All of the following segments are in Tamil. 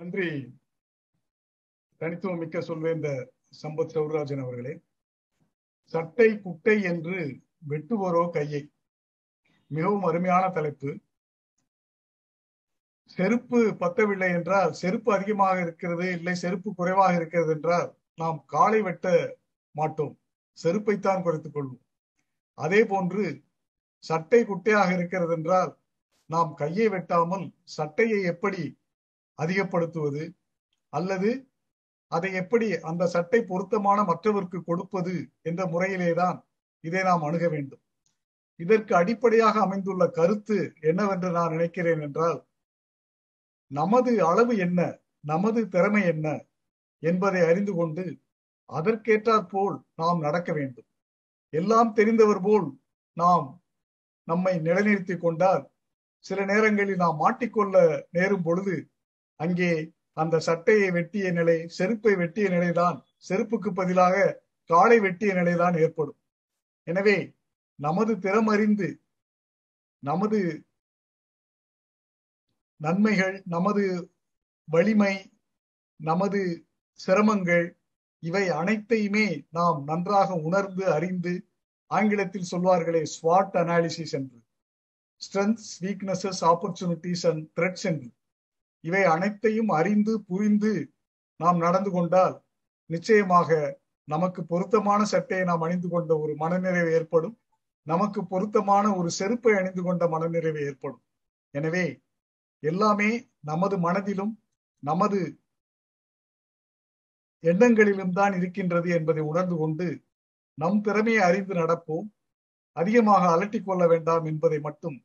நன்றி. தனித்துவம் மிக்க சொல்வேந்த சம்பத் சௌராஜன் அவர்களே சட்டை குட்டை என்று வெட்டுவோரோ கையை? மிகவும் அருமையான தலைப்பு. செருப்பு பத்தவில்லை என்றால் செருப்பு அதிகமாக இருக்கிறது இல்லை செருப்பு குறைவாக இருக்கிறது என்றால் நாம் காலை வெட்ட மாட்டோம். செருப்பைத்தான் குறைத்துக் கொள்வோம். அதே போன்று சட்டை குட்டையாக இருக்கிறது என்றால் நாம் கையை வெட்டாமல் சட்டையை எப்படி அதிகப்படுத்துவது அல்லது அதை எப்படி அந்த சட்டை பொருத்தமான மற்றவருக்கு கொடுப்பது என்ற முறையிலேதான் இதை நாம் அணுக வேண்டும். இதற்கு அடிப்படையாக அமைந்துள்ள கருத்து என்னவென்று நான் நினைக்கிறேன் என்றால் நமது அளவு என்ன நமது திறமை என்ன என்பதை அறிந்து கொண்டு அதற்கேற்றாற் போல் நாம் நடக்க வேண்டும். எல்லாம் தெரிந்தவர் போல் நாம் நம்மை நிலைநிறுத்தி கொண்டால் சில நேரங்களில் நாம் மாட்டிக்கொள்ள நேரும் பொழுது அங்கே அந்த சட்டையை வெட்டிய நிலை செருப்பை வெட்டிய நிலைதான் செருப்புக்கு பதிலாக காலை வெட்டிய நிலைதான் ஏற்படும். எனவே நமது திறமறிந்து நமது நன்மைகள் நமது வலிமை நமது சிரமங்கள் இவை அனைத்தையுமே நாம் நன்றாக உணர்ந்து அறிந்து ஆங்கிலத்தில் சொல்வார்களே ஸ்வாட் அனாலிசிஸ் என்று. Strengths weaknesses opportunities and threats என்று. இவை அனைத்தையும் அறிந்து புரிந்து நாம் நடந்து கொண்டால் நிச்சயமாக நமக்கு பொருத்தமான சட்டையை நாம் அணிந்து கொண்ட ஒரு மனநிறைவு ஏற்படும். நமக்கு பொருத்தமான ஒரு செருப்பை அணிந்து கொண்ட மனநிறைவு ஏற்படும். எனவே எல்லாமே நமது மனதிலும் நமது எண்ணங்களிலும் தான் இருக்கின்றது என்பதை உணர்ந்து கொண்டு நம் திறமையை அறிந்து நடப்போம். அதிகமாக அலட்டிக் கொள்ள வேண்டாம் என்பதை மட்டும்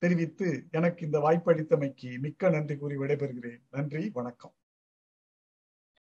தெரிவித்து எனக்கு இந்த வாய்ப்பளித்தமைக்கு மிக்க நன்றி கூறி விடைபெறுகிறேன். நன்றி வணக்கம்.